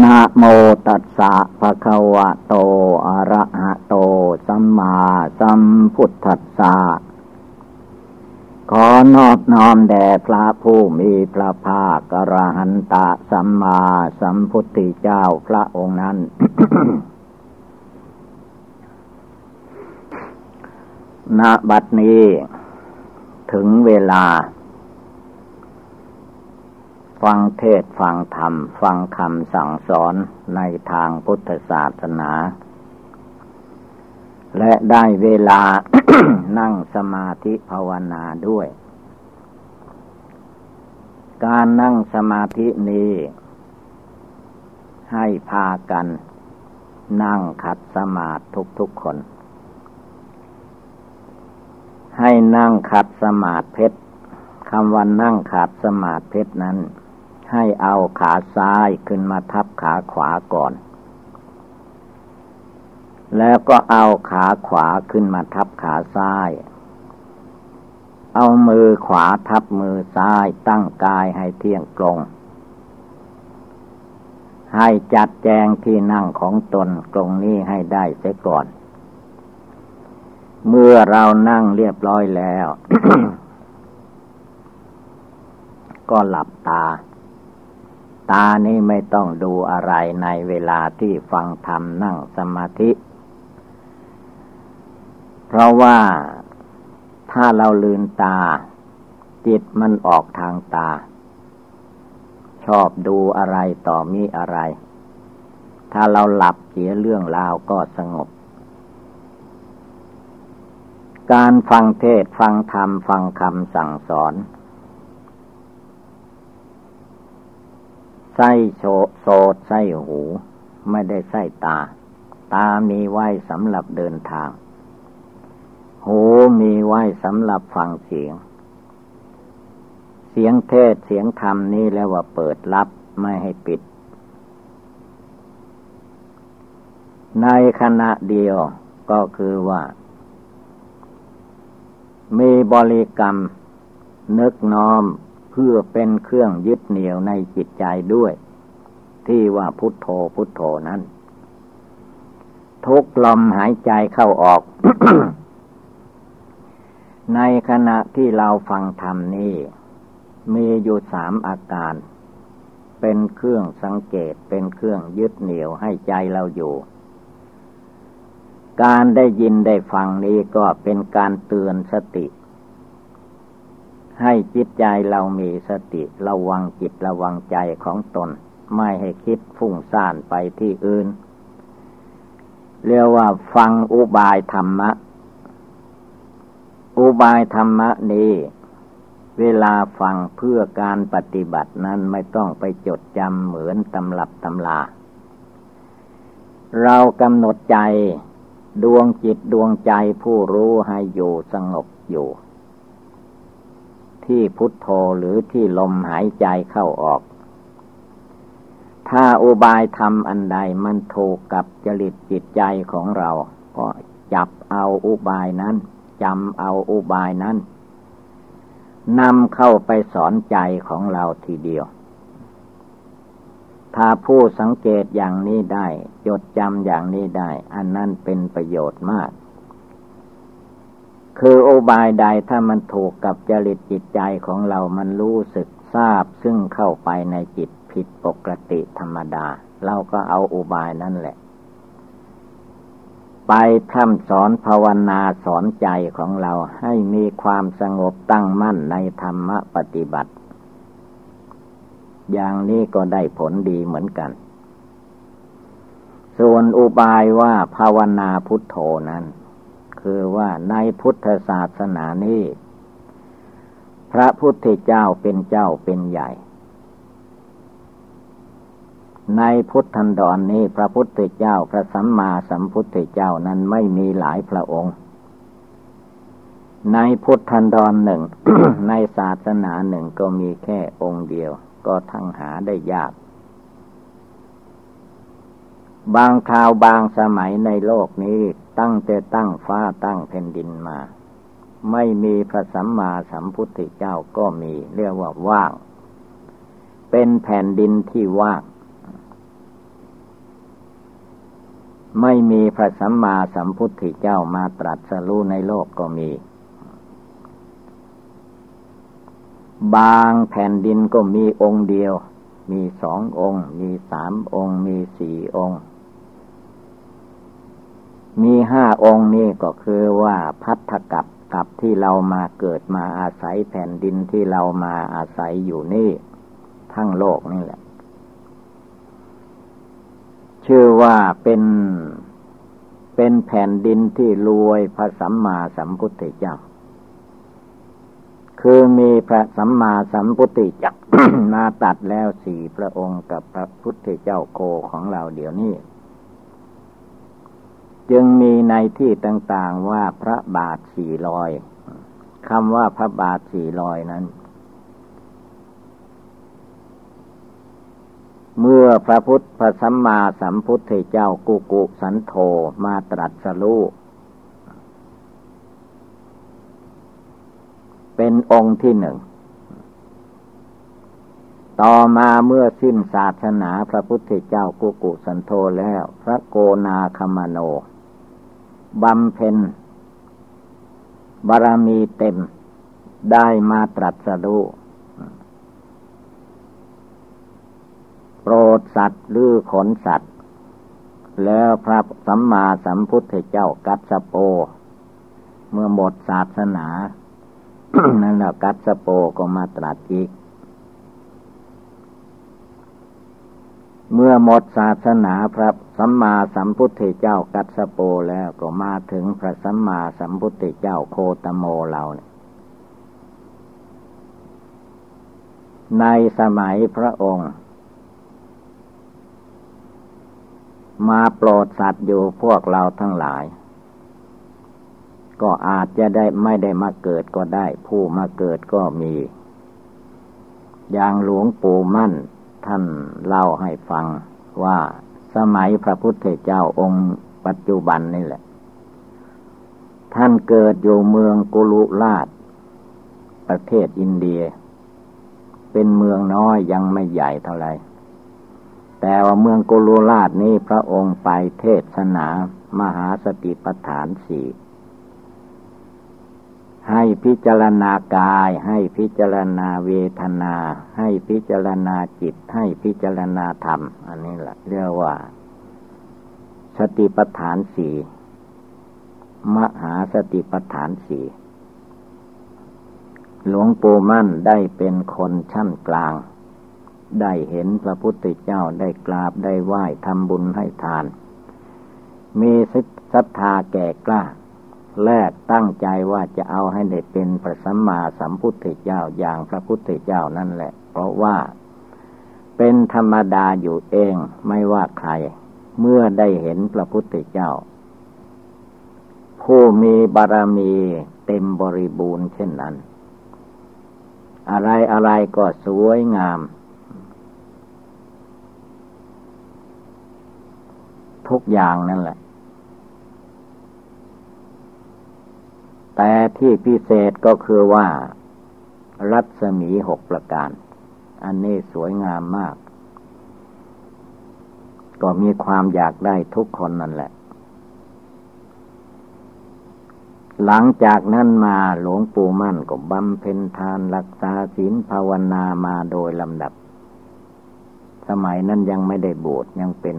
นะโมตัสสะภะคะวะโต อะระหะโต สัมมาสัมพุทธัสสะ ขอนอบน้อมแด่พระผู้มีพระภาคกระหันตะสัมมาสัมพุทธเจ้าพระองค์นั้น ณ บัดนี้ ถึงเวลา ฟังเทศฟังธรรม ฟังคำสั่งสอนในทางพุทธศาสนา และได้เวลานั่งสมาธิภาวนาด้วย การนั่งสมาธินี้ ให้พากัน นั่งขัดสมาธิทุกๆคน ให้นั่งขัดสมาธิเพชรคำว่านั่งขัดสมาธิเพชรนั้น ให้เอาขาซ้ายขึ้นมาทับขาขวาก่อน แล้วก็เอาขาขวาขึ้นมาทับขาซ้าย เอามือขวาทับมือซ้ายตั้งกายให้เที่ยงตรง ให้จัดแจงที่นั่งของตนตรงนี้ให้ได้เสียก่อน เมื่อเรานั่งเรียบร้อยแล้วก็หลับตา ตานี้ไม่ต้องดูอะไรในเวลาที่ฟังธรรมนั่งสมาธิ เพราะว่าถ้าเราลืนตา จิตมันออกทางตา ชอบดูอะไรต่อมีอะไร ถ้าเราหลับเสียเรื่องราวก็สงบ การฟังเทศฟังธรรมฟังคำสั่งสอน ไส้โโสดไส้หู ไม่ได้ไส้ตา ตามีไว้สำหรับเดินทาง หูมีไว้สำหรับฟังเสียง เสียงเทศเสียงธรรมนี่แล้วว่าเปิดรับไม่ให้ปิด ในขณะเดียวก็คือว่า มีบริกรรม นึกน้อม เพื่อเป็นเครื่องยึดเหนี่ยวในจิตใจด้วย ที่ว่าพุทโธพุทโธนั้น ทุกลมหายใจเข้าออก ในขณะที่เราฟังธรรมนี้มีอยู่สามอาการ เป็นเครื่องสังเกตเป็นเครื่องยึดเหนี่ยวให้ใจเราอยู่ การได้ยินได้ฟังนี้ก็เป็นการเตือนสติ ให้จิตใจเรามีสติระวังจิตระวังใจของตน ไม่ให้คิดฟุ้งซ่านไปที่อื่น เรียกว่าฟังอุบายธรรมะ อุบายธรรมะนี้เวลาฟังเพื่อการปฏิบัตินั้นไม่ต้องไปจดจำเหมือนตำรับตำลา เรากำหนดใจดวงจิตดวงใจผู้รู้ให้อยู่สงบอยู่ ที่พุทโธหรือที่ลมหายใจเข้าออก ถ้าอุบายทำอันใดมันถูกกับจริตจิตใจของเรา ก็จับเอาอุบายนั้นจำเอาอุบายนั้นนำเข้าไปสอนใจของเราทีเดียว ถ้าผู้สังเกตอย่างนี้ได้ จดจำอย่างนี้ได้ อันนั้นเป็นประโยชน์มาก คือโอบายใดถ้ามันถูกกับจริตจิตใจของเรามันรู้สึกทราบซึ่งเข้าไปในจิตผิดปกติธรรมดา เราก็เอาอุบายนั่นแหละ ไปพร่ำสอนภาวนาสอนใจของเราให้มีความสงบตั้งมั่นในธรรมปฏิบัติ อย่างนี้ก็ได้ผลดีเหมือนกัน ส่วนอุบายว่าภาวนาพุทโธนั้น คือว่าในพุทธศาสนานี้พระพุทธเจ้าเป็นเจ้าเป็นใหญ่ ในพุทธันดรนนี้พระพุทธเจ้าพระสัมมาสัมพุทธเจ้านั้นไม่มีหลายพระองค์ ในพุทธันดรหนึ่งในศาสนาหนึ่งก็มีแค่องค์เดียว ก็ทั้งหาได้ยาก บางคราวบางสมัยในโลกนี้ตั้งแต่ตั้งฟ้าตั้งแผ่นดินมา ไม่มีพระสัมมาสัมพุทธเจ้าก็มีเรียกว่าว่าง เป็นแผ่นดินที่ว่าง ไม่มีพระสัมมาสัมพุทธเจ้ามาตรัสรู้ในโลกก็มี บางแผ่นดินก็มีองค์เดียวมีสององค์ มีสามองค์ มีสี่องค์ มีห้าองค์นี่ก็คือว่าพัทธกับกับที่เรามาเกิดมาอาศัยแผ่นดินที่เรามาอาศัยอยู่นี่ ทั้งโลกนี่แหละ ชื่อว่าเป็นเป็นแผ่นดินที่รวยพระสัมมาสัมพุทธเจ้า คือมีพระสัมมาสัมพุทธเจ้ามาตัดแล้วสี่พระองค์กับพระพุทธเจ้าโคของเราเดี๋ยวนี้ จึงมีในที่ต่างๆว่าพระบาทสี่ลอยคำว่าพระบาทสี่ลอยนั้น เมื่อพระพุทธพระสัมมาสัมพุทธเจ้ากุกุสันโธมาตรัสรู้เป็นองค์ที่หนึ่ง ต่อมาเมื่อสิ้นศาสนาพระพุทธเจ้ากุกุสันโธแล้ว พระโกนาคมโน บำเพ็ญบารมีเต็มได้มาตรัสรู้โปรดสัตว์หรือขนสัตว์ แล้วพระสัมมาสัมพุทธเจ้ากัสโป เมื่อหมดศาสนา นั่นแหละกัสโปก็มาตรัสอีก เมื่อหมดศาสนาพระสัมมาสัมพุทธเจ้ากัสโปแล้วก็มาถึงพระสัมมาสัมพุทธเจ้าโคตโมเราเนี่ยในสมัยพระองค์ มาโปรดสัตว์อยู่พวกเราทั้งหลาย ก็อาจจะได้ไม่ได้มาเกิดก็ได้ ผู้มาเกิดก็มี อย่างหลวงปู่มั่น ท่านเล่าให้ฟังว่าสมัยพระพุทธเจ้าองค์ปัจจุบันนี่แหละ ท่านเกิดอยู่เมืองกุลุราช ประเทศอินเดีย เป็นเมืองน้อยยังไม่ใหญ่เท่าไหร่แต่ว่าเมืองกุลุราชนี้พระองค์ไปเทศนา มหาสติปัฏฐานสี่ ให้พิจารณากาย ให้พิจารณาเวทนา ให้พิจารณาจิต ให้พิจารณาธรรม อันนี้แหละเรียกว่า สติปัฏฐานสี่มหาสติปัฏฐานสี่หลวงปู่มั่นได้เป็นคนชั้นกลาง ได้เห็นพระพุทธเจ้าได้กราบได้ไหว้ทำบุญให้ทาน มีศรัทธาแก่กล้า แลกตั้งใจว่าจะเอาให้ได้เป็นพระสัมมาสัมพุทธเจ้าอย่างพระพุทธเจ้านั่นแหละ เพราะว่าเป็นธรรมดาอยู่เองไม่ว่าใคร เมื่อได้เห็นพระพุทธเจ้า ผู้มีบารมีเต็มบริบูรณ์เช่นนั้น อะไรอะไรก็สวยงาม ทุกอย่างนั่นแหละ แต่ที่พิเศษก็คือว่า รัศมีหกประการ อันนี้สวยงามมาก ก็มีความอยากได้ทุกคนนั่นแหละ หลังจากนั้นมาหลวงปู่มั่นก็บำเพ็ญทานรักษาศีลภาวนามาโดยลำดับ สมัยนั้นยังไม่ได้บวชยังเป็น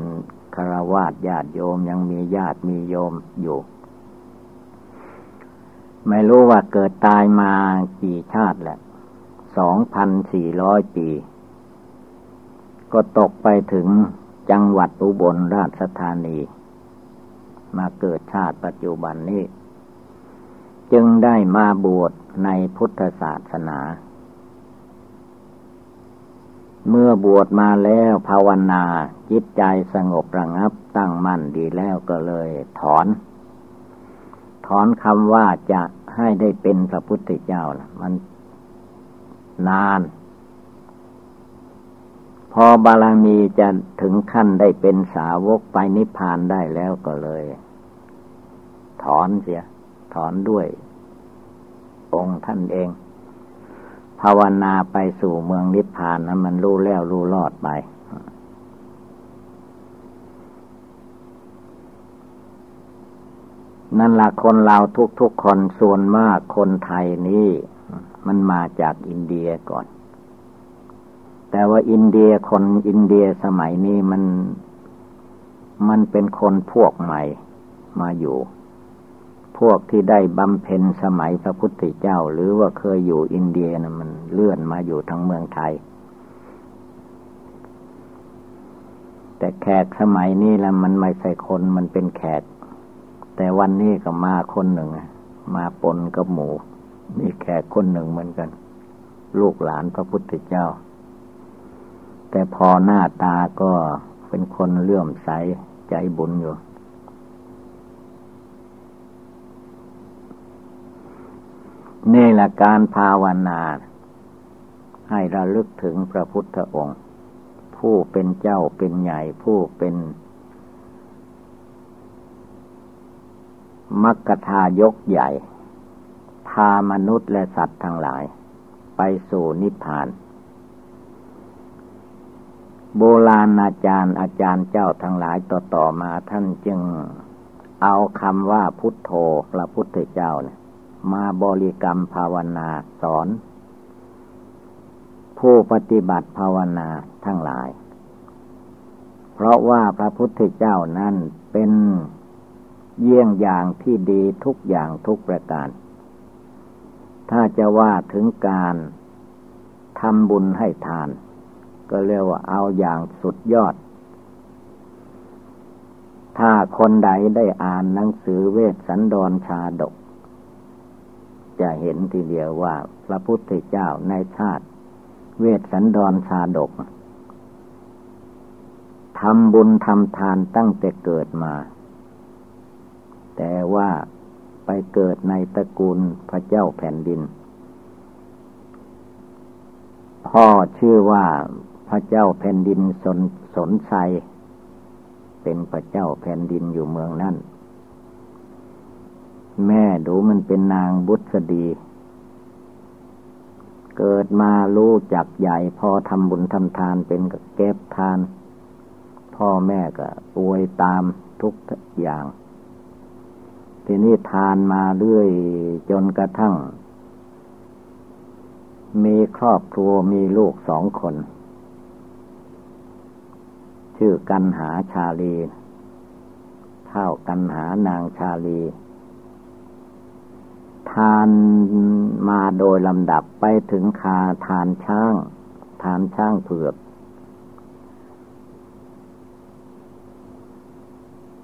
คารวาสญาติโยมยังมีญาติมีโยมอยู่ ไม่รู้ว่าเกิดตายมากี่ชาติแหละสองพันสี่ร้อยปี ก็ตกไปถึงจังหวัดอุบลราชธานี มาเกิดชาติปัจจุบันนี้ จึงได้มาบวชในพุทธศาสนา เมื่อบวชมาแล้วภาวนาจิตใจสงบระงับตั้งมั่นดีแล้วก็เลยถอน ถอนคำว่าจะให้ได้เป็นพระพุทธเจ้านะมันนาน พอบารมีจะถึงขั้นได้เป็นสาวกไปนิพพานได้แล้วก็เลย ถอนเสีย ถอนด้วย องค์ท่านเอง ภาวนาไปสู่เมืองนิพพานนะมันรู้แล้วรู้รอดไป นั่นละคนเราทุกๆคนส่วนมากคนไทยนี่มันมาจากอินเดียก่อน แต่ว่าอินเดียคนอินเดียสมัยนี้มัน มันเป็นคนพวกใหม่มาอยู่ พวกที่ได้บำเพ็ญสมัยพระพุทธเจ้า หรือว่าเคยอยู่อินเดียนะมันเลื่อนมาอยู่ทั้งเมืองไทย แต่แขกสมัยนี้แล้วมันไม่ใช่คนมันเป็นแขก แต่วันนี้ก็มาคนหนึ่ง มาปนกับหมูมีแขกคนหนึ่งเหมือนกัน ลูกหลานพระพุทธเจ้า แต่พอหน้าตาก็เป็นคนเลื่อมใสใจบุญอยู่นี่แหละการภาวนา ให้ระลึกถึงพระพุทธองค์ ผู้เป็นเจ้าเป็นใหญ่ผู้เป็น มักกทายกใหญ่ พามนุษย์และสัตว์ทั้งหลาย ไปสู่นิพพาน โบราณอาจารย์อาจารย์เจ้าทั้งหลายต่อๆมาท่านจึงเอาคำว่าพุทโธพระพุทธเจ้าเนี่ยมาบริกรรมภาวนาสอน ผู้ปฏิบัติภาวนาทั้งหลาย เพราะว่าพระพุทธเจ้านั้นเป็น เยี่ยงอย่างที่ดีทุกอย่างทุกประการ ถ้าจะว่าถึงการทำบุญให้ทาน ก็เรียกว่าเอาอย่างสุดยอด ถ้าคนใดได้อ่านหนังสือเวสสันดรชาดก จะเห็นทีเดียวว่าพระพุทธเจ้าในชาติเวสสันดรชาดกทำบุญทำทานตั้งแต่เกิดมา แต่ว่าไปเกิดในตระกูลพระเจ้าแผ่นดิน พ่อชื่อว่าพระเจ้าแผ่นดินสนสนไซเป็นพระเจ้าแผ่นดินอยู่เมืองนั่น แม่ดูมันเป็นนางบุษดี เกิดมารู้จักใหญ่พอทำบุญทำทานเป็นกเก็บทาน พ่อแม่ก็อวยตามทุกอย่าง ทีนี้ทานมาเรื่อยจนกระทั่ง มีครอบครัวมีลูกสองคน ชื่อกันหาชาลี เท่ากันหานางชาลี ทานมาโดยลำดับไปถึงคาทานช่าง ทานช่างเผือก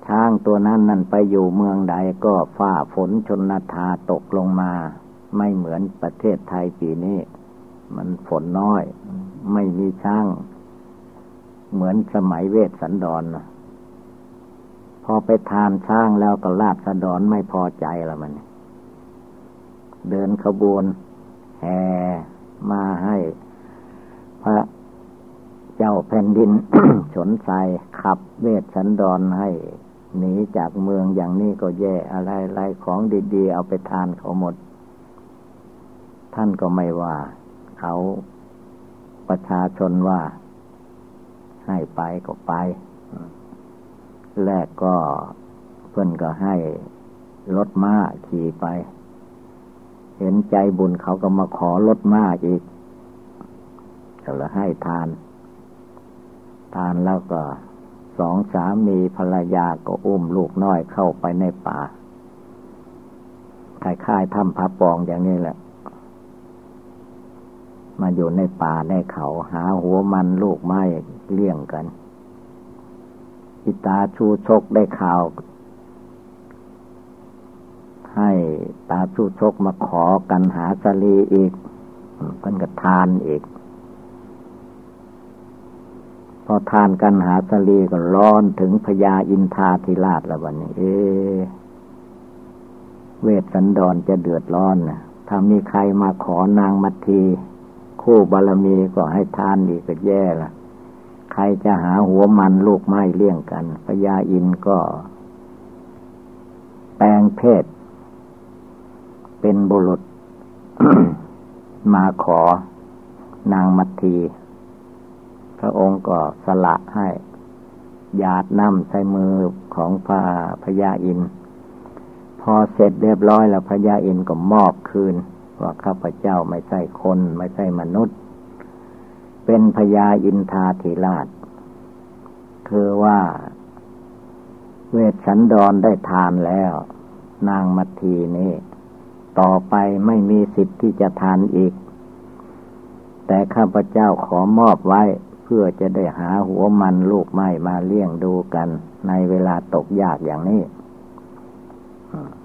ช้างตัวนั้นนั่นไปอยู่เมืองใดก็ฝ้าฝนชนนาทาตกลงมา ไม่เหมือนประเทศไทยปีนี้ มันฝนน้อย ไม่มีช้าง เหมือนสมัยเวสสันดรนะพอไปทานช้างแล้วก็ลาดสะดอนไม่พอใจล้วมัน เดินขบวนแห่มาให้พระเจ้าแผ่นดินฉนใสขับเวทสันดรให้ หนีจากเมืองอย่างนี้ก็แย่อะไรอะไรของดีๆ เอาไปทานเขาหมด ท่านก็ไม่ว่า เขาประชาชนว่า ให้ไปก็ไป แรกก็เพื่อนก็ให้รถม้าขี่ไป เห็นใจบุญเขาก็มาขอลดมาอีกเราให้ทาน ทานแล้วก็ สองสามีภรรยาก็อุ้มลูกน้อยเข้าไปในป่าคล้ายๆถ้ำพระปองอย่างนี้แหละ มาอยู่ในป่าในเขาหาหัวมันลูกไม้เลี้ยงกันอิตาชูชกได้ข่าว ให้ตาสู้ชกมาขอกันหาสลีอีกเพิ่นก็ทานอีก อทานกันหาสลีก็ร้อนถึงพญาอินทาธิราชแล้ววันนี้ เอ เวทสันดรจะเดือดร้อนนะถ้ามีใครมาขอนางมัที คู่บารมีก็ให้ทานอีกก็แย่ละใครจะหาหัวมันลูกไม้เลี้ยงกันพญาอินก็ แปลงเพศ เป็นบุรุษมาขอนางมัทที พระองค์ก็สละให้หยาดน้ำใส่มือของพระพญาอิน พอเสร็จเรียบร้อยแล้วพญาอินก็มอบคืน ว่าข้าพเจ้าไม่ใช่คนไม่ใช่มนุษย์ เป็นพญาอินทาธิราช คือว่า เวชสันดรได้ทานแล้ว นางมัทีนี้ต่อไปไม่มีสิทธิ์ที่จะทานอีก แต่ข้าพเจ้าขอมอบไว้ พื่อจะได้หาหัวมันลูกไม้มาเลี้ยงดูกัน ในเวลาตกยากอย่างนี้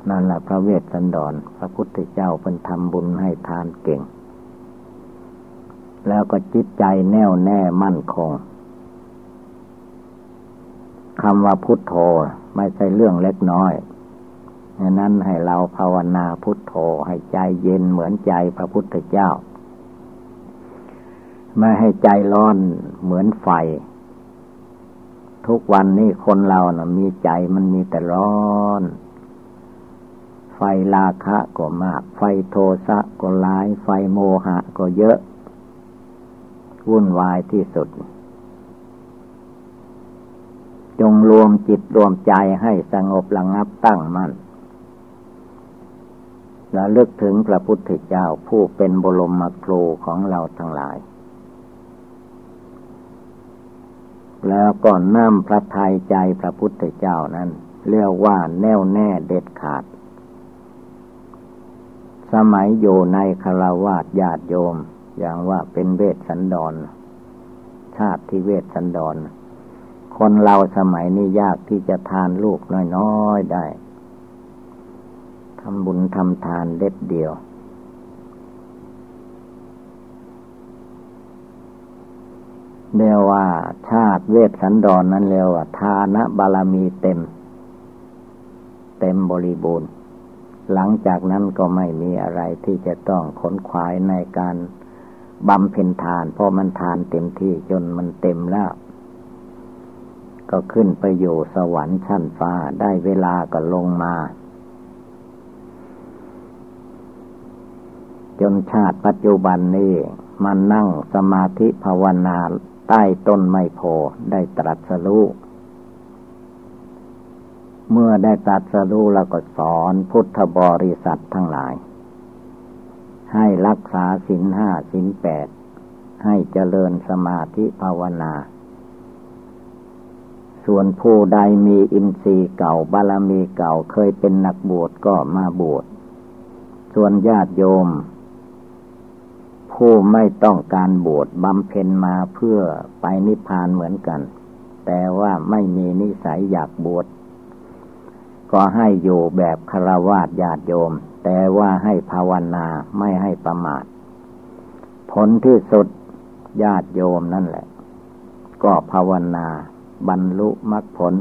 นั่นแหละพระเวสสันดร พระพุทธเจ้าเป็นทำบุญให้ทานเก่ง แล้วก็จิตใจแน่วแน่มั่นคงคำว่าพุทโธไม่ใช่เรื่องเล็กน้อยดังนั้นให้เราภาวนาพุทโธให้ใจเย็นเหมือนใจพระพุทธเจ้า ไม่ให้ใจร้อนเหมือนไฟ ทุกวันนี้คนเรานะ่ะมีใจมันมีแต่ร้อนไฟลาคะก็มาก ไฟโทสะก็หลาย ไฟโมหะก็เยอะ วุ่นวายที่สุด จงรวมจิตรวมใจให้สงบระงับตั้งมัน่นและลึกถึงพระพุทธเจ้าผู้เป็นบรมครูของเราทั้งหลาย แล้วก็น้ำพระทัยใจพระพุทธเจ้านั้น เรียกว่าแน่วแน่เด็ดขาด สมัยอยู่ในคารวาสญาติโยม อย่างว่าเป็นเวทสันดร ชาติที่เวทสันดร คนเราสมัยนี้ยากที่จะทานลูกน้อยๆได้ทำบุญทำทานเด็ดเดียว เรียกว่าชาติเวทสันดรนนั้นเรียกว่า ทานบารมีเต็ม เต็มบริบูรณ์ หลังจากนั้นก็ไม่มีอะไรที่จะต้องขนขวายในการบำเพ็ญทาน เพราะมันทานเต็มที่จนมันเต็มแล้ว ก็ขึ้นไปอยู่สวรรค์ชั้นฟ้าได้เวลาก็ลงมา จนชาติปัจจุบันนี้มันนั่งสมาธิภาวนา ใต้ต้นไมโพได้ตรัสรู้เมื่อได้ตรัสรู้แล้วก็สอนพุทธบริษัททั้งหลาย ให้รักษาสินห้าสินแปด ให้เจริญสมาธิภาวนา ส่วนผู้ใดมีอินทรีย์เก่าบารมีเก่าเคยเป็นนักบวชก็มาบวชส่วนญาติโยม ผู้ไม่ต้องการบวชบำเพ็ญมาเพื่อไปนิพพานเหมือนกัน แต่ว่าไม่มีนิสัยอยากบวชก็ให้อยู่แบบคารวาสญาติโยม แต่ว่าให้ภาวนาไม่ให้ประมาท ผลที่สุดญาติโยมนั่นแหละ ก็ภาวนาบรรลุมรรคผล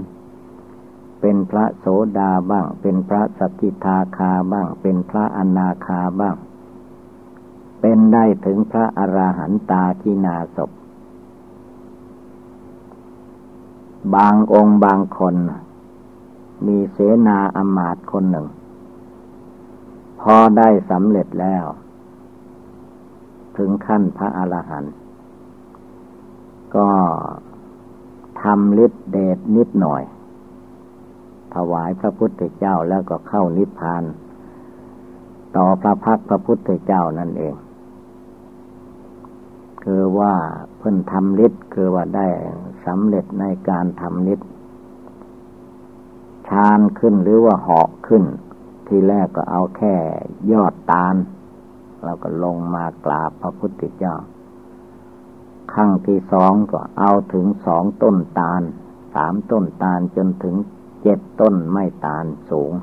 เป็นพระโสดาบ้าง เป็นพระสกิทาคาบ้าง เป็นพระอนาคาบ้าง เป็นได้ถึงพระอราหันตากินาศบางองค์บางคน มีเสนาอมาตคนหนึ่ง พอได้สำเร็จแล้ว ถึงขั้นพระอรหันต์ก็ทำฤทธิเดชนิดหน่อย ถวายพระพุทธเจ้าแล้วก็เข้านิพพาน ต่อพระพักพระพุทธเจ้านั่นเอง คือว่าเพิ่นทำฤทธิ์คือว่าได้สำเร็จในการทำฤทธิ์ชานขึ้นหรือว่าเหาะขึ้น ที่แรกก็เอาแค่ยอดตาลเราก็ลงมากราบพระพุทธเจ้าขั้งที่สองก็เอาถึงสองต้นตาลสามต้นตาลจนถึงเจ็ดต้นไม้ตาลสูง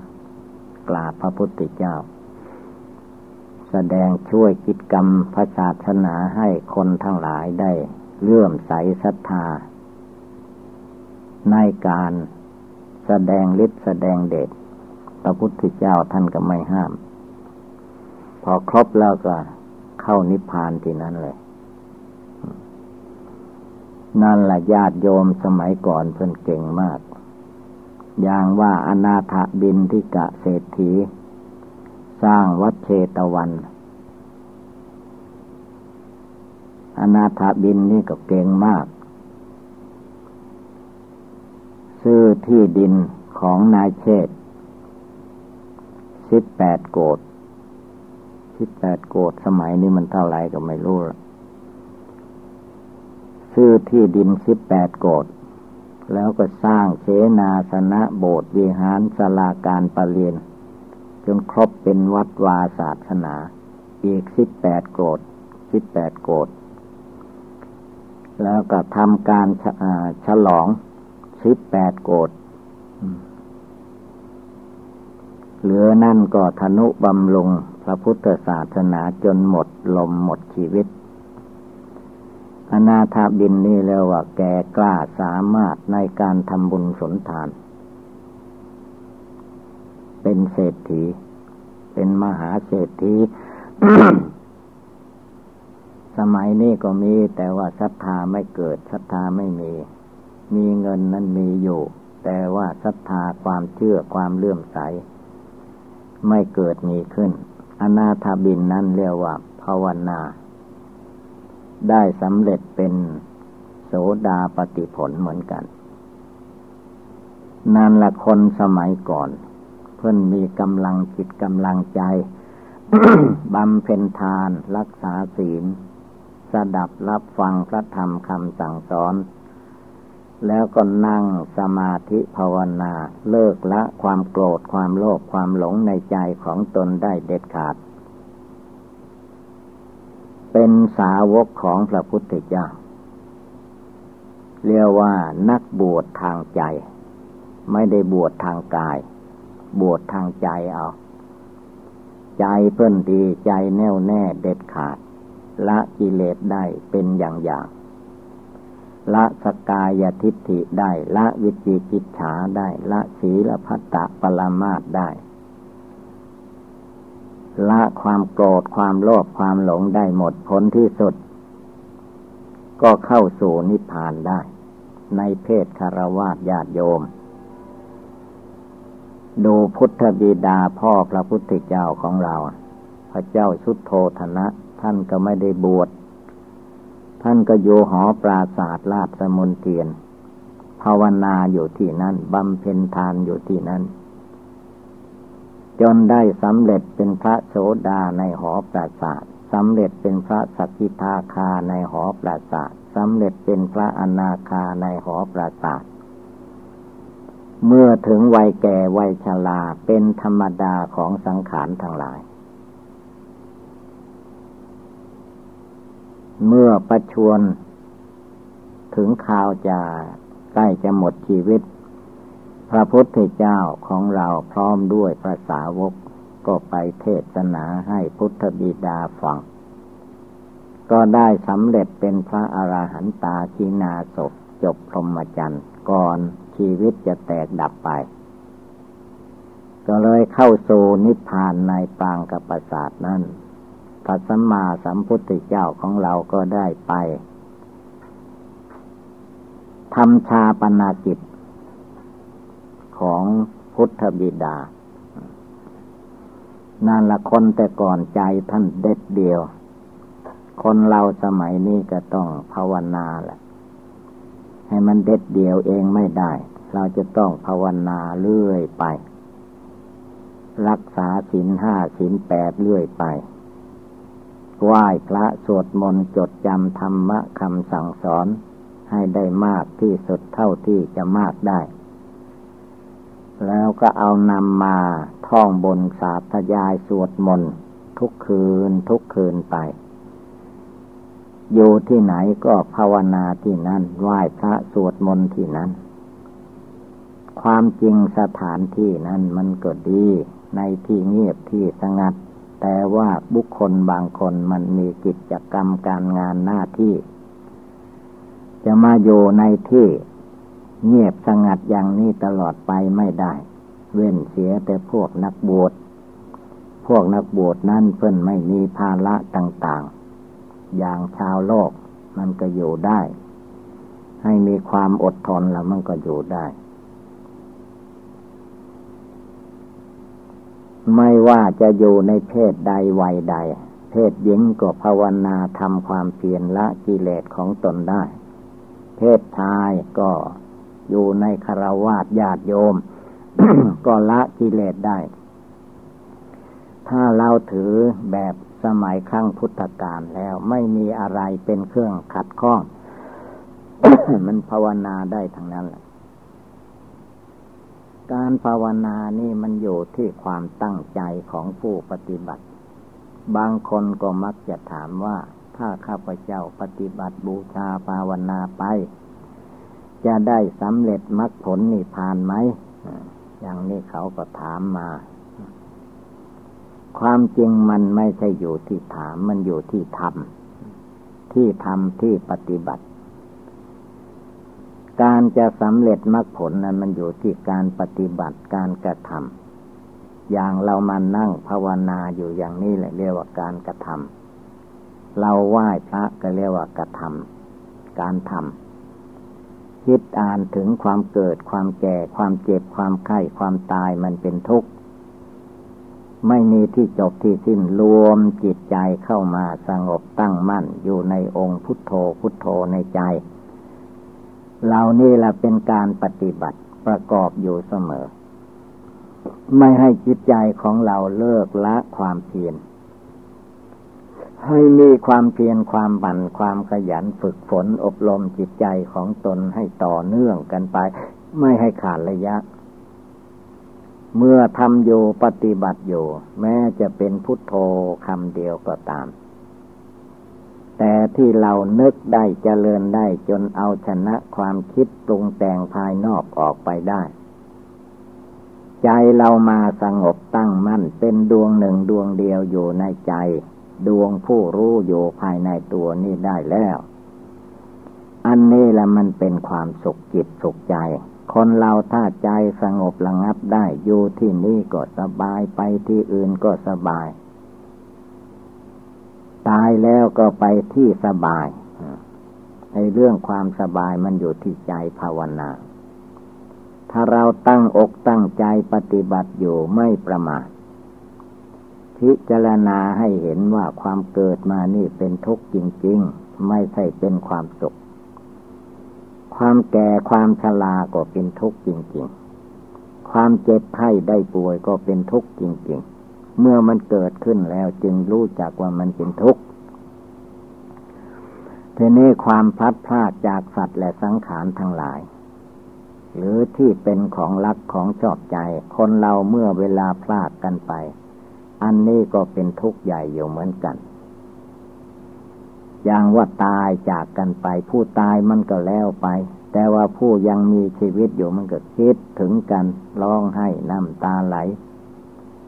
กราบพระพุทธเจ้า แสดงช่วยกิจกรรมพระศาสนาให้คนทั้งหลายได้เลื่อมใสศรัทธา ในการแสดงฤทธิ์แสดงเดชพระพุทธเจ้าท่านก็ไม่ห้าม พอครบแล้วก็เข้านิพพานที่นั้นเลย นั่นแหละญาติโยมสมัยก่อนเพิ่นเก่งมาก อย่างว่าอนาถบินทิกะเศรษฐี สร้างวัดเชตวัน อนาถบินนี่ก็เก่งมาก ซื้อที่ดินของนายเชษสิบแปดโกดสิบแปดโกดสมัยนี้มันเท่าไหร่ก็ไม่รู้ซื้อที่ดินสิบแปดโกดแล้วก็สร้างเชนาสนะโบสถ์วิหารสลาการประเรียน นครบเป็นวัดวาศาสนา อีกสิบแปดโกดสิบแปดโกดแล้วก็ทำการฉลองสิบแปดโกดเหลือนั่นก็ธนุบำรุงพระพุทธศาสนาจนหมดลมหมดชีวิต อนาถาบินนี่แล้วว่าแกกล้าสามารถในการทำบุญสนทาน เป็นเศรษฐี เป็นมหาเศรษฐี สมัยนี้ก็มีแต่ว่าศรัทธาไม่เกิดศรัทธาไม่มี มีเงินนั้นมีอยู่ แต่ว่าศรัทธาความเชื่อความเลื่อมใส ไม่เกิดมีขึ้น อนาถบินนั้นเรียกว่าภาวนา ได้สำเร็จเป็นโสดาปฏิผลเหมือนกันนั่นละคนสมัยก่อน เพื่อนมีกำลังจิตกำลังใจบำเพ็ญทานรักษาศีลสดับรับฟังพระธรรมคำสั่งสอน แล้วก็นั่งสมาธิภาวนาเลิกละความโกรธความโลภความหลงในใจของตนได้เด็ดขาด เป็นสาวกของพระพุทธเจ้าเรียกว่านักบวชทางใจ ไม่ได้บวชทางกาย บวชทางใจเอา ใจเพื่อนดีใจแน่วแน่เด็ดขาด ละกิเลสได้เป็นอย่างอย่าง ละสกายทิฏฐิได้ ละวิจิกิจฉาได้ ละศีลพัตตะปรมาตได้ ละความโกรธความโลภความหลงได้หมดผลที่สุด ก็เข้าสู่นิพพานได้ ในเพศคารวะญาติโยม ดูพุทธบิดาพ่อพระพุทธเจ้าของเรา พระเจ้าชุดโทธนะ ท่านก็ไม่ได้บวชท่านก็อยู่หอปราศาสตร์ลาดสมุนเทียน ภาวนาอยู่ที่นั่นบำเพ็ญทานอยู่ที่นั่น จนได้สำเร็จเป็นพระโสดาในหอปราศาสตร์สำเร็จเป็นพระสกิทาคาในหอปราศาสตร์สำเร็จเป็นพระอนาคาในหอปราศาสตร์ เมื่อถึงวัยแก่วัยชราเป็นธรรมดาของสังขารทั้งหลาย เมื่อประชวน ถึงข่าวจะใกล้จะหมดชีวิต พระพุทธเจ้าของเราพร้อมด้วยภาษาวกก็ไปเทศนาให้พุทธบิดาฟัง ก็ได้สำเร็จเป็นพระอาหารหันตาชีนาศพจบพรหมจรรย์ ก่อนชีวิตจะแตกดับไป ก็เลยเข้าสู่นิพพานในปางกับประสาทนั้นพระสัมมาสัมพุทธเจ้าของเราก็ได้ไปทำชาปนากิจ ของพุทธบิดานั่นละคนแต่ก่อนใจท่านเด็ดเดียว คนเราสมัยนี้ก็ต้องภาวนาแหละ ให้มันเด็ดเดียวเองไม่ได้ เราจะต้องภาวนาเรื่อยไป รักษาศีลห้าศีลแปดเรื่อยไปไหว้พระสวดมนต์จดจำธรรมะคำสั่งสอนให้ได้มากที่สุดเท่าที่จะมากได้ แล้วก็เอานำมาท่องบนสาธยายสวดมนต์ทุกคืนทุกคืนไป อยู่ที่ไหนก็ภาวนาที่นั่นไหว้พระสวดมนต์ที่นั้นความจริงสถานที่นั้นมันก็ดี ในที่เงียบที่สงัด แต่ว่าบุคคลบางคนมันมีกิจกรรมการงานหน้าที่ จะมาอยู่ในที่เงียบสงัดอย่างนี้ตลอดไปไม่ได้ เว้นเสียแต่พวกนักบวชพวกนักบวชนั่นเพิ่นไม่มีภาระต่างๆ อย่างชาวโลก มันก็อยู่ได้ ให้มีความอดทนแล้วมันก็อยู่ได้ ไม่ว่าจะอยู่ในเพศใดวัยใด เพศหญิงก็ภาวนาทำความเพียรละกิเลสของตนได้ เพศชายก็อยู่ในคารวาสญาติโยม ก็ละกิเลสได้ ถ้าเราถือแบบ สมัยครั้งพุทธกาลแล้ว ไม่มีอะไรเป็นเครื่องขัดข้อง มันภาวนาได้ทั้งนั้นแหละการภาวนานี่มันอยู่ที่ความตั้งใจของผู้ปฏิบัติ บางคนก็มักจะถามว่า ถ้าข้าพเจ้าปฏิบัติบูชาภาวนาไป จะได้สำเร็จมรรคผลนิพพานไหม อย่างนี้เขาก็ถามมา ความจริงมันไม่ใช่อยู่ที่ถามมันอยู่ที่ทำที่ทำที่ปฏิบัติ การจะสำเร็จมรรคผลนั้นมันอยู่ที่การปฏิบัติการกระทำอย่างเรามานั่งภาวนาอยู่อย่างนี้แหละเรียกว่าการกระทำเราไหว้พระก็เรียกว่ากระทำการทำคิดอ่านถึงความเกิดความแก่ความเจ็บความไข้ความตายมันเป็นทุกข์ ไม่มีที่จบที่สิ้นรวมจิตใจเข้ามาสงบตั้งมั่นอยู่ในองค์พุทโธพุทโธในใจเหล่านี้แหละเป็นการปฏิบัติประกอบอยู่เสมอ ไม่ให้จิตใจของเราเลิกละความเพียรให้มีความเพียรความบันความขยันฝึกฝนอบรมจิตใจของตนให้ต่อเนื่องกันไป ไม่ให้ขาดระยะ เมื่อทำอยู่ปฏิบัติอยู่ แม้จะเป็นพุทโธคำเดียวก็ตาม แต่ที่เรานึกได้เจริญได้จนเอาชนะความคิดปรุงแต่งภายนอกออกไปได้ ใจเรามาสงบตั้งมั่นเป็นดวงหนึ่งดวงเดียวอยู่ในใจ ดวงผู้รู้อยู่ภายในตัวนี้ได้แล้ว อันนี้ละมันเป็นความสุขจิตสุขใจ คนเราถ้าใจสงบระงับได้ อยู่ที่นี่ก็สบายไปที่อื่นก็สบาย ตายแล้วก็ไปที่สบายในเรื่องความสบายมันอยู่ที่ใจภาวนา ถ้าเราตั้งอกตั้งใจปฏิบัติอยู่ไม่ประมาทพิจารณาให้เห็นว่าความเกิดมานี่เป็นทุกข์จริง ๆ ไม่ใช่เป็นความสุข ความแก่ความชราก็เป็นทุกข์จริง ๆ ความเจ็บไข้ได้ป่วยก็เป็นทุกข์จริง ๆ เมื่อมันเกิดขึ้นแล้วจึงรู้จักว่ามันเป็นทุกข์ทีนี้ความพลัดพรากจากสัตว์และสังขารทั้งหลาย หรือที่เป็นของรักของชอบใจ คนเราเมื่อเวลาพลากกันไป อันนี้ก็เป็นทุกข์ใหญ่อยู่เหมือนกัน อย่างว่าตายจากกันไป ผู้ตายมันก็แล้วไป แต่ว่าผู้ยังมีชีวิตอยู่มันก็คิดถึงกันร้องให้น้ำตาไหล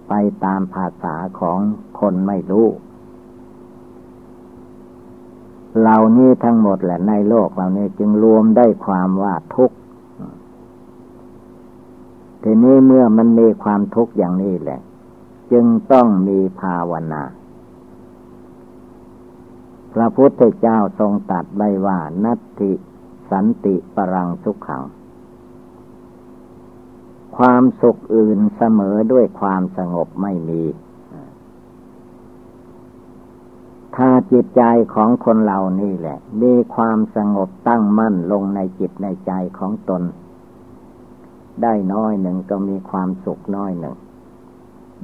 ไปตามภาษาของคนไม่รู้เหล่านี้ทั้งหมดแหละในโลกเหล่านี้จึงรวมได้ความว่าทุกข์ทีนี้เมื่อมันมีความทุกข์อย่างนี้แหละ จึงต้องมีภาวนา พระพุทธเจ้าทรงตัดไว้ว่านัตติสันติปรังสุขขัง ความสุขอื่นเสมอด้วยความสงบไม่มี ถ้าจิตใจของคนเรานี่แหละ มีความสงบตั้งมั่นลงในจิตในใจของตน ได้น้อยหนึ่งก็มีความสุขน้อยหนึ่ง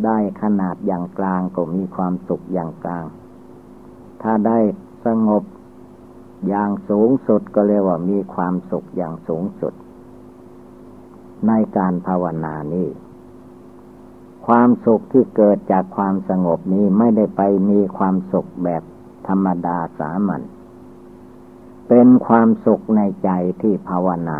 ได้ขนาดอย่างกลางก็มีความสุขอย่างกลาง ถ้าได้สงบอย่างสูงสุดก็เรียกว่ามีความสุขอย่างสูงสุด ในการภาวนานี้ความสุขที่เกิดจากความสงบนี้ไม่ได้ไปมีความสุขแบบธรรมดาสามัญเป็นความสุขในใจที่ภาวนา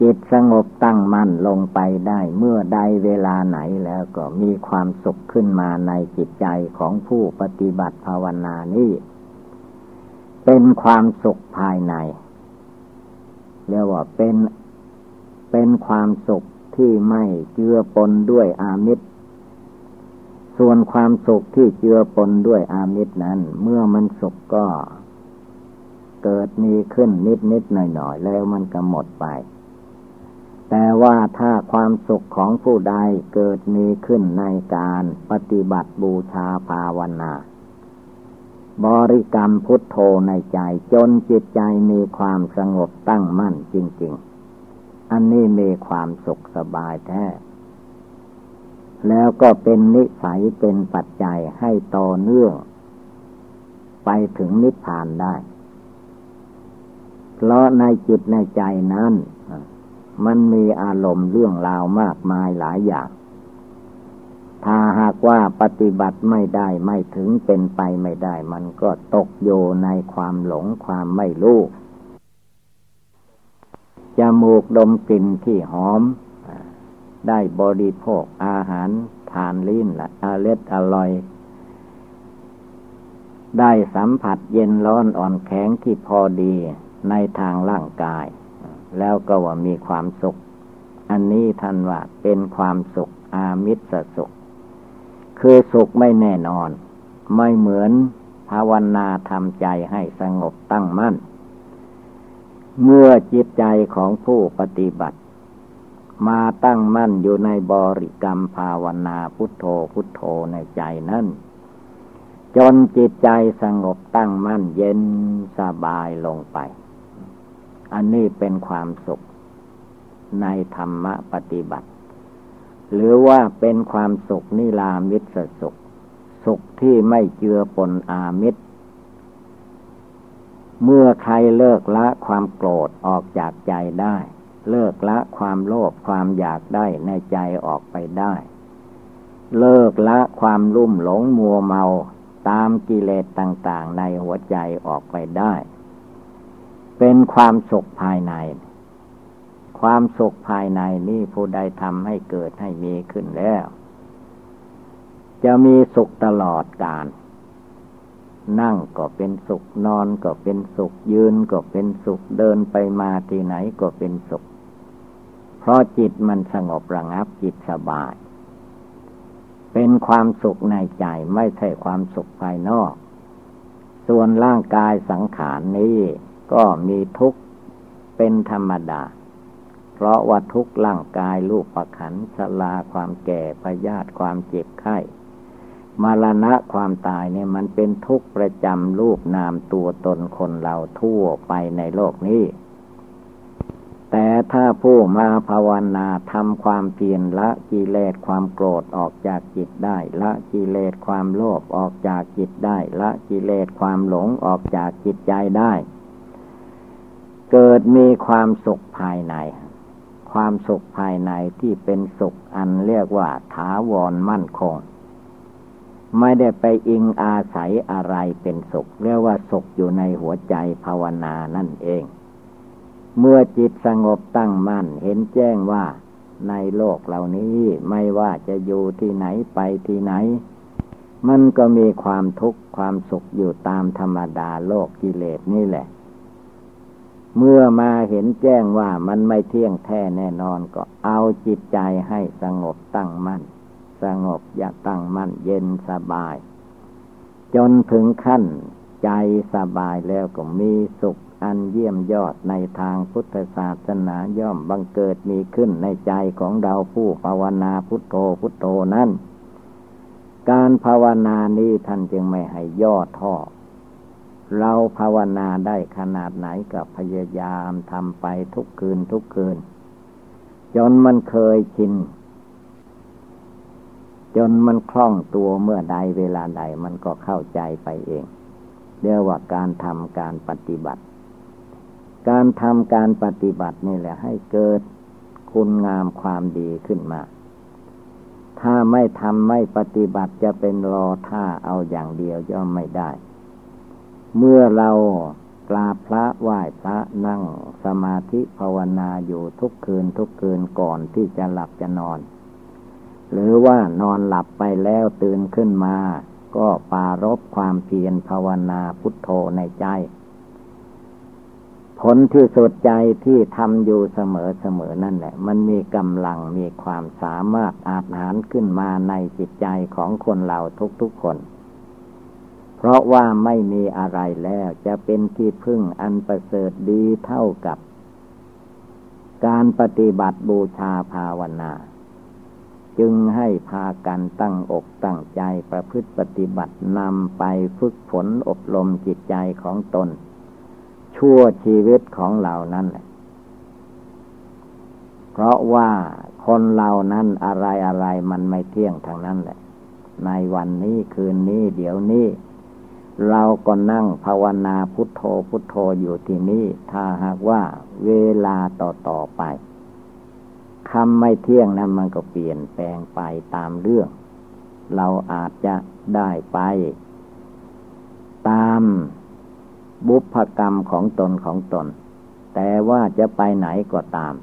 จิตสงบตั้งมั่นลงไปได้เมื่อใดเวลาไหนแล้วก็มีความสุขขึ้นมาในจิตใจของผู้ปฏิบัติภาวนานี้เป็นความสุขภายใน เรียกว่าเป็นเป็นความสุขที่ไม่เจือปนด้วยอามิตร ส่วนความสุขที่เจือปนด้วยอามิตรนั้น เมื่อมันสุขก็เกิดมีขึ้นนิดนิดหน่อยหน่อยแล้วมันก็หมดไป แต่ว่าถ้าความสุขของผู้ใดเกิดมีขึ้นในการปฏิบัติบูชาภาวนา บริกรรมพุทโธในใจจนจิตใจมีความสงบตั้งมั่นจริง ๆ อันนี้มีความสุขสบายแท้ แล้วก็เป็นนิสัยเป็นปัจจัยให้ต่อเนื่อง ไปถึงนิพพานได้ เพราะในจิตในใจนั้น มันมีอารมณ์เรื่องราวมากมายหลายอย่าง ถ้าหากว่าปฏิบัติไม่ได้ไม่ถึงเป็นไปไม่ได้ มันก็ตกโยในความหลงความไม่รู้จมูกดมกลิ่นที่หอม ได้บริโภคอาหารทานลิ้นละอาเล็ดอร่อย ได้สัมผัสเย็นร้อนอ่อนแข็งที่พอดีในทางร่างกาย แล้วก็ว่ามีความสุข อันนี้ท่านว่าเป็นความสุขอามิสสุข คือสุขไม่แน่นอน ไม่เหมือนภาวนาทำใจให้สงบตั้งมั่น เมื่อจิตใจของผู้ปฏิบัติ มาตั้งมั่นอยู่ในบริกรรมภาวนาพุทโธพุทโธในใจนั้นจนจิตใจสงบตั้งมั่นเย็นสบายลงไป อันนี้เป็นความสุข ในธรรมปฏิบัติ หรือว่าเป็นความสุขนิรามิตสุข สุขที่ไม่เจือปนอามิตร เมื่อใครเลิกละความโกรธออกจากใจได้ เลิกละความโลภความอยากได้ในใจออกไปได้ เลิกละความรุ่มหลงมัวเมาตามกิเลสต่างๆในหัวใจออกไปได้ เป็นความสุขภายใน ความสุขภายในนี่ผู้ใดทำให้เกิดให้มีขึ้นแล้ว จะมีสุขตลอดกาลนั่งก็เป็นสุขนอนก็เป็นสุขยืนก็เป็นสุขเดินไปมาที่ไหนก็เป็นสุข เพราะจิตมันสงบระงับจิตสบาย เป็นความสุขในใจไม่ใช่ความสุขภายนอก ส่วนร่างกายสังขารนี้ ก็มีทุกข์เป็นธรรมดา เพราะว่าทุกร่างกายรูปประขันสลาความแก่พยาธิความเจ็บไข้มรณะความตายเนี่ยมันเป็นทุกข์ประจำรูปนามตัวตนคนเราทั่วไปในโลกนี้ แต่ถ้าผู้มาภาวนาทำความเพียรละกิเลสความโกรธออกจากจิตได้ ละกิเลสความโลภออกจากจิตได้ ละกิเลสความหลงออกจากจิตใจได้ เกิดมีความสุขภายใน ความสุขภายในที่เป็นสุขอันเรียกว่าถาวรมั่นคง ไม่ได้ไปอิงอาศัยอะไรเป็นสุข เรียกว่าสุขอยู่ในหัวใจภาวนานั่นเอง เมื่อจิตสงบตั้งมั่นเห็นแจ้งว่าในโลกเหล่านี้ไม่ว่าจะอยู่ที่ไหนไปที่ไหน มันก็มีความทุกข์ความสุขอยู่ตามธรรมดาโลกกิเลสนี่แหละ เมื่อมาเห็นแจ้งว่ามันไม่เที่ยงแท้แน่นอนก็เอาจิตใจให้สงบตั้งมั่น สงบอย่าตั้งมั่นเย็นสบาย จนถึงขั้นใจสบายแล้วก็มีสุขอันเยี่ยมยอดในทางพุทธศาสนาย่อมบังเกิดมีขึ้นในใจของเราผู้ภาวนาพุทโธพุทโธนั้น การภาวนานี้ท่านจึงไม่ให้ย่อท่อ เราภาวนาได้ขนาดไหนกับพยายามทำไปทุกคืนทุกคืน จนมันเคยชิน จนมันคล่องตัวเมื่อใดเวลาใดมันก็เข้าใจไปเองเรียกว่าการทำการปฏิบัติ การทำการปฏิบัตินี่แหละให้เกิดคุณงามความดีขึ้นมา ถ้าไม่ทำไม่ปฏิบัติจะเป็นรอท่าเอาอย่างเดียวย่อมไม่ได้ เมื่อเรากราบพระไหว้พระนั่งสมาธิภาวนาอยู่ทุกคืนทุกคืนก่อนที่จะหลับจะนอน หรือว่านอนหลับไปแล้วตื่นขึ้นมา ก็ปารบความเพียรภาวนาพุทโธในใจ ผลที่สุดใจที่ทำอยู่เสมอเสมอนั่นแหละ มันมีกำลังมีความสามารถอาจหารขึ้นมาในจิตใจของคนเราทุกๆคน เพราะว่าไม่มีอะไรแล้วจะเป็นที่พึ่งอันประเสริฐดีเท่ากับ การปฏิบัติบูชาภาวนา จึงให้พากันตั้งอกตั้งใจประพฤติปฏิบัตินำไปฝึกฝนอบรมจิตใจของตน ชั่วชีวิตของเรานั่นแหละเพราะว่าคนเรานั้นอะไรอะไรมันไม่เที่ยงทางนั้นแหละ ในวันนี้คืนนี้เดี๋ยวนี้ เราก็นั่งภาวนาพุทโธพุทโธอยู่ที่นี่ถ้าหากว่าเวลาต่อต่อไปคำไม่เที่ยงนั้นมันก็เปลี่ยนแปลงไปตามเรื่อง เราอาจจะได้ไป ตามบุพกรรมของตนของตน แต่ว่าจะไปไหนก็ตาม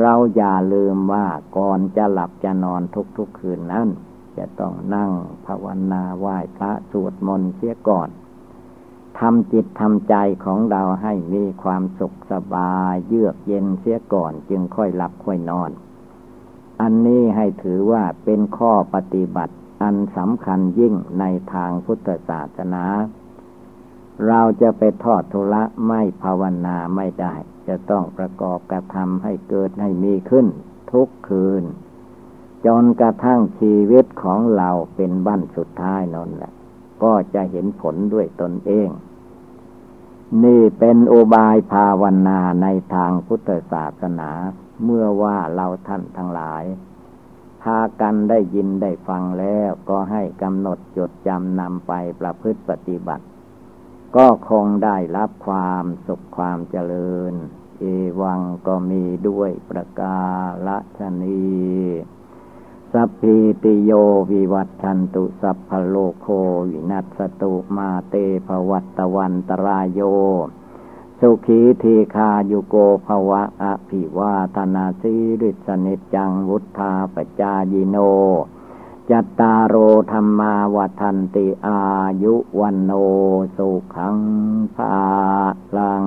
เราอย่าลืมว่าก่อนจะหลับจะนอนทุกๆคืนนั้น จะต้องนั่งภาวนาไหว้พระสวดมนต์เสียก่อนทำจิตทำใจของเราให้มีความสุขสบายเยือกเย็นเสียก่อนจึงค่อยหลับค่อยนอน อันนี้ให้ถือว่าเป็นข้อปฏิบัติอันสำคัญยิ่งในทางพุทธศาสนา เราจะไปทอดทุละไม่ภาวนาไม่ได้ จะต้องประกอบกระทำให้เกิดให้มีขึ้น ทุกคืน จนกระทั่งชีวิตของเราเป็นบั้นสุดท้ายนั่นแหละ ก็จะเห็นผลด้วยตนเอง นี่เป็นอุบายภาวนาในทางพุทธศาสนา เมื่อว่าเราท่านทั้งหลาย พากันได้ยินได้ฟังแล้วก็ให้กำหนดจดจำนำไปประพฤติปฏิบัติ ก็คงได้รับความสุขความเจริญ เอวังก็มีด้วยประกาศนี สัพพิติโยวิวัตชันตุสัพพโลโควินัสตุมาเตภวัตวันตรายโย สุขีทีคายุโกภวะอภิวาธนาสีริสนิจังวุธาปจายิโน จัตตารโอธรรมาวันติอายุวันโนสุขังภาลัง